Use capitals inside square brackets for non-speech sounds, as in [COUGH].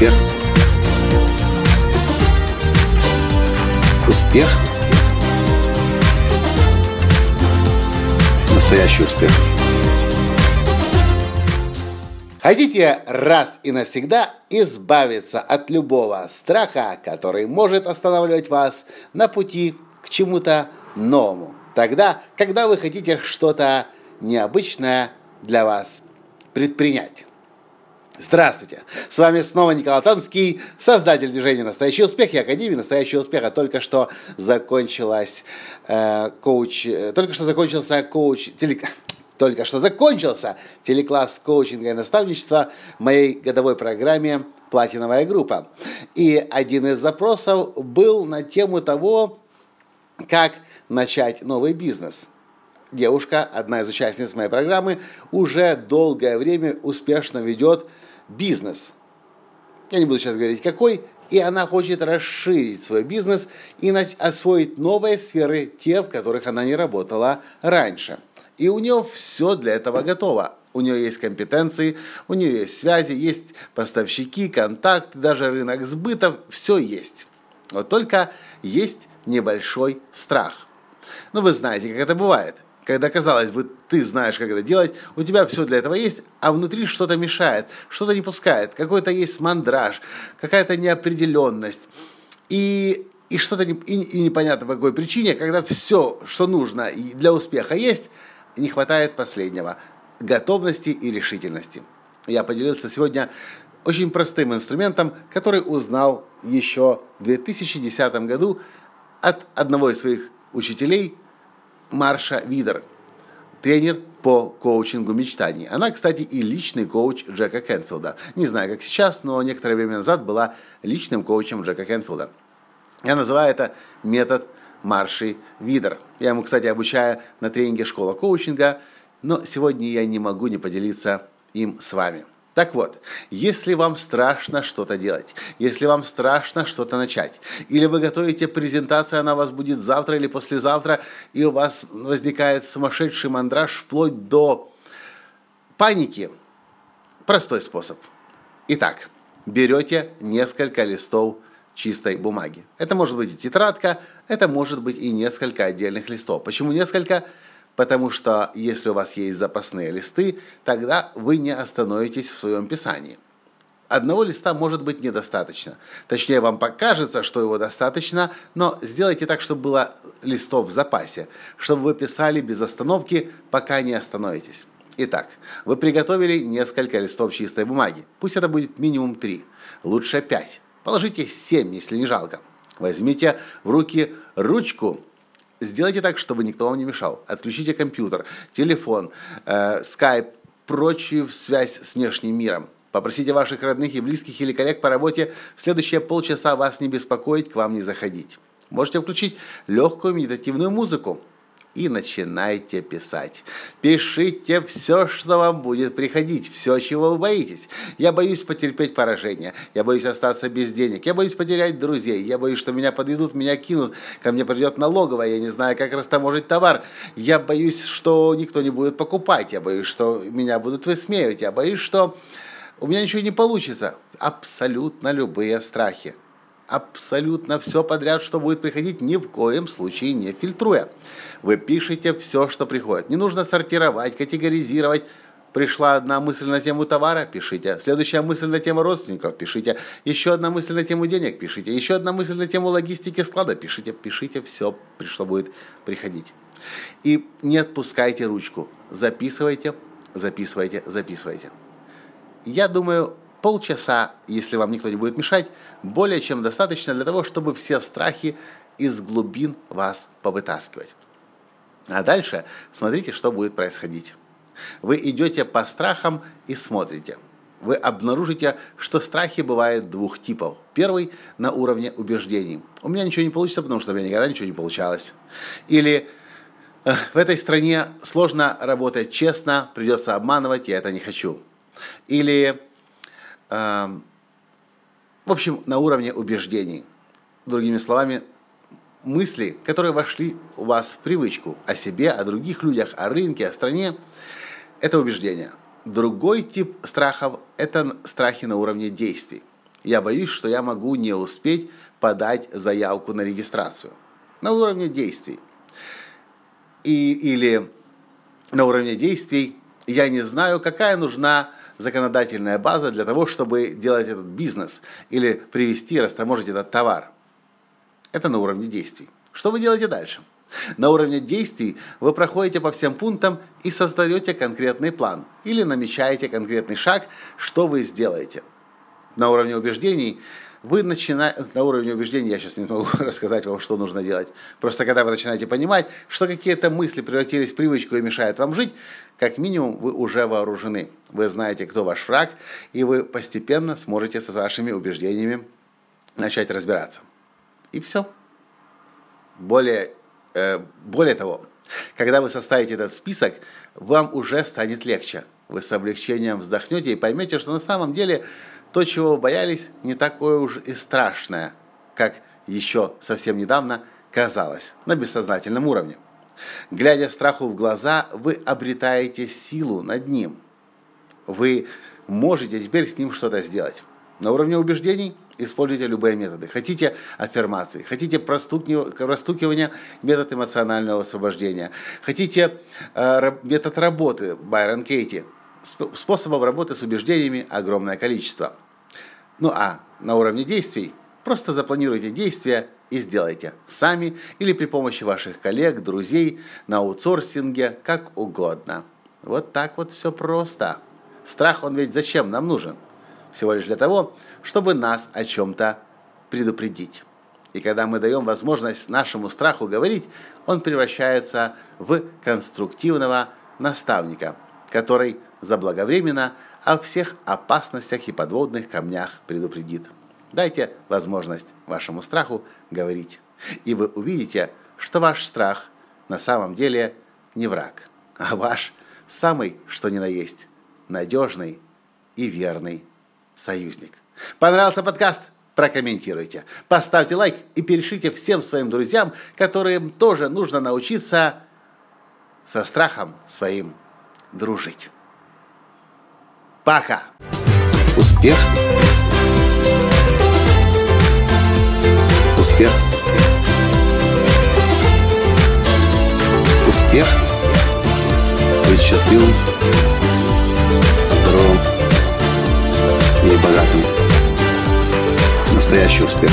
Успех. Успех. Настоящий успех. Хотите раз и навсегда избавиться от любого страха, который может останавливать вас на пути к чему-то новому? Тогда, когда вы хотите что-то необычное для вас предпринять. Здравствуйте! С вами снова Николай Танский, создатель движения «Настоящий успех» и Академии «Настоящего успеха». Только что закончилась э, коуч... Э, только что закончился коуч... Теле, [LAUGHS] только что закончился телекласс коучинга и наставничества в моей годовой программе «Платиновая группа». И один из запросов был на тему того, как начать новый бизнес – девушка, одна из участниц моей программы, уже долгое время успешно ведет бизнес. Я не буду сейчас говорить какой, и она хочет расширить свой бизнес и освоить новые сферы, те, в которых она не работала раньше. И у нее все для этого готово. У нее есть компетенции, у нее есть связи, есть поставщики, контакты, даже рынок сбыта, все есть. Вот только есть небольшой страх. Ну, вы знаете, как это бывает – когда, казалось бы, ты знаешь, как это делать, у тебя все для этого есть, а внутри что-то мешает, что-то не пускает, какой-то есть мандраж, какая-то неопределенность. И, и что-то не, и, и непонятно по какой причине, когда все, что нужно для успеха есть, не хватает последнего – готовности и решительности. Я поделился сегодня очень простым инструментом, который узнал еще в 2010 году от одного из своих учителей – Марша Видер, тренер по коучингу мечтаний. Она, кстати, и личный коуч Джека Кенфилда. Не знаю, как сейчас, но некоторое время назад была личным коучем Джека Кенфилда. Я называю это метод Марши Видер. Я ему, кстати, обучаю на тренинге школа коучинга, но сегодня я не могу не поделиться им с вами. Так вот, если вам страшно что-то делать, если вам страшно что-то начать, или вы готовите презентацию, она у вас будет завтра или послезавтра, и у вас возникает сумасшедший мандраж вплоть до паники, простой способ. Итак, берете несколько листов чистой бумаги. Это может быть и тетрадка, это может быть и несколько отдельных листов. Почему несколько? Потому что если у вас есть запасные листы, тогда вы не остановитесь в своем писании. Одного листа может быть недостаточно. Точнее, вам покажется, что его достаточно, но сделайте так, чтобы было листов в запасе, чтобы вы писали без остановки, пока не остановитесь. Итак, вы приготовили несколько листов чистой бумаги. Пусть это будет минимум 3, лучше 5. Положите 7, если не жалко. Возьмите в руки ручку Сделайте так, чтобы никто вам не мешал. Отключите компьютер, телефон, э, скайп, прочую связь с внешним миром. Попросите ваших родных и близких или коллег по работе в следующие полчаса вас не беспокоить, к вам не заходить. Можете включить легкую медитативную музыку и начинайте писать. Пишите все, что вам будет приходить, все, чего вы боитесь. Я боюсь потерпеть поражение, я боюсь остаться без денег, я боюсь потерять друзей, я боюсь, что меня подведут, меня кинут, ко мне придет налоговая, я не знаю, как растаможить товар, я боюсь, что никто не будет покупать, я боюсь, что меня будут высмеивать, я боюсь, что у меня ничего не получится. Абсолютно любые страхи абсолютно все подряд, что будет приходить, ни в коем случае не фильтруя. Вы пишете все, что приходит. Не нужно сортировать, категоризировать. Пришла одна мысль на тему товара, пишите. Следующая мысль на тему родственников, пишите. Еще одна мысль на тему денег, пишите. Еще одна мысль на тему логистики склада, пишите. Пишите все, что будет приходить. И не отпускайте ручку. Записывайте, записывайте, записывайте. Я думаю, полчаса, если вам никто не будет мешать, более чем достаточно для того, чтобы все страхи из глубин вас повытаскивать. А дальше смотрите, что будет происходить. Вы идете по страхам и смотрите. Вы обнаружите, что страхи бывают двух типов. Первый на уровне убеждений. У меня ничего не получится, потому что у меня никогда ничего не получалось. Или «Э, в этой стране сложно работать честно, придется обманывать, я это не хочу. Или в общем, на уровне убеждений. Другими словами, мысли, которые вошли у вас в привычку о себе, о других людях, о рынке, о стране, это убеждения. Другой тип страхов – это страхи на уровне действий. Я боюсь, что я могу не успеть подать заявку на регистрацию. На уровне действий. И, или на уровне действий я не знаю, какая нужна законодательная база для того, чтобы делать этот бизнес или привести, растаможить этот товар. Это на уровне действий. Что вы делаете дальше? На уровне действий вы проходите по всем пунктам и создаете конкретный план или намечаете конкретный шаг, что вы сделаете. На уровне убеждений вы начинаете, на уровне убеждений я сейчас не могу [LAUGHS] рассказать вам, что нужно делать. Просто когда вы начинаете понимать, что какие-то мысли превратились в привычку и мешают вам жить, как минимум вы уже вооружены. Вы знаете, кто ваш враг, и вы постепенно сможете со вашими убеждениями начать разбираться. И все. Более, э, более того, когда вы составите этот список, вам уже станет легче. Вы с облегчением вздохнете и поймете, что на самом деле то, чего вы боялись, не такое уж и страшное, как еще совсем недавно казалось на бессознательном уровне. Глядя страху в глаза, вы обретаете силу над ним. Вы можете теперь с ним что-то сделать. На уровне убеждений используйте любые методы. Хотите аффирмации, хотите простукивания, метод эмоционального освобождения, хотите э, метод работы Байрон Кейти – способов работы с убеждениями огромное количество. Ну а на уровне действий просто запланируйте действия и сделайте сами или при помощи ваших коллег, друзей, на аутсорсинге, как угодно. Вот так вот все просто. Страх, он ведь зачем нам нужен? Всего лишь для того, чтобы нас о чем-то предупредить. И когда мы даем возможность нашему страху говорить, он превращается в конструктивного наставника, который заблаговременно о всех опасностях и подводных камнях предупредит. Дайте возможность вашему страху говорить, и вы увидите, что ваш страх на самом деле не враг, а ваш самый, что ни на есть, надежный и верный союзник. Понравился подкаст? Прокомментируйте, поставьте лайк и перешлите всем своим друзьям, которым тоже нужно научиться со страхом своим дружить. Пока. Успех. Успех. Успех. Быть счастливым, здоровым и богатым. Настоящий успех.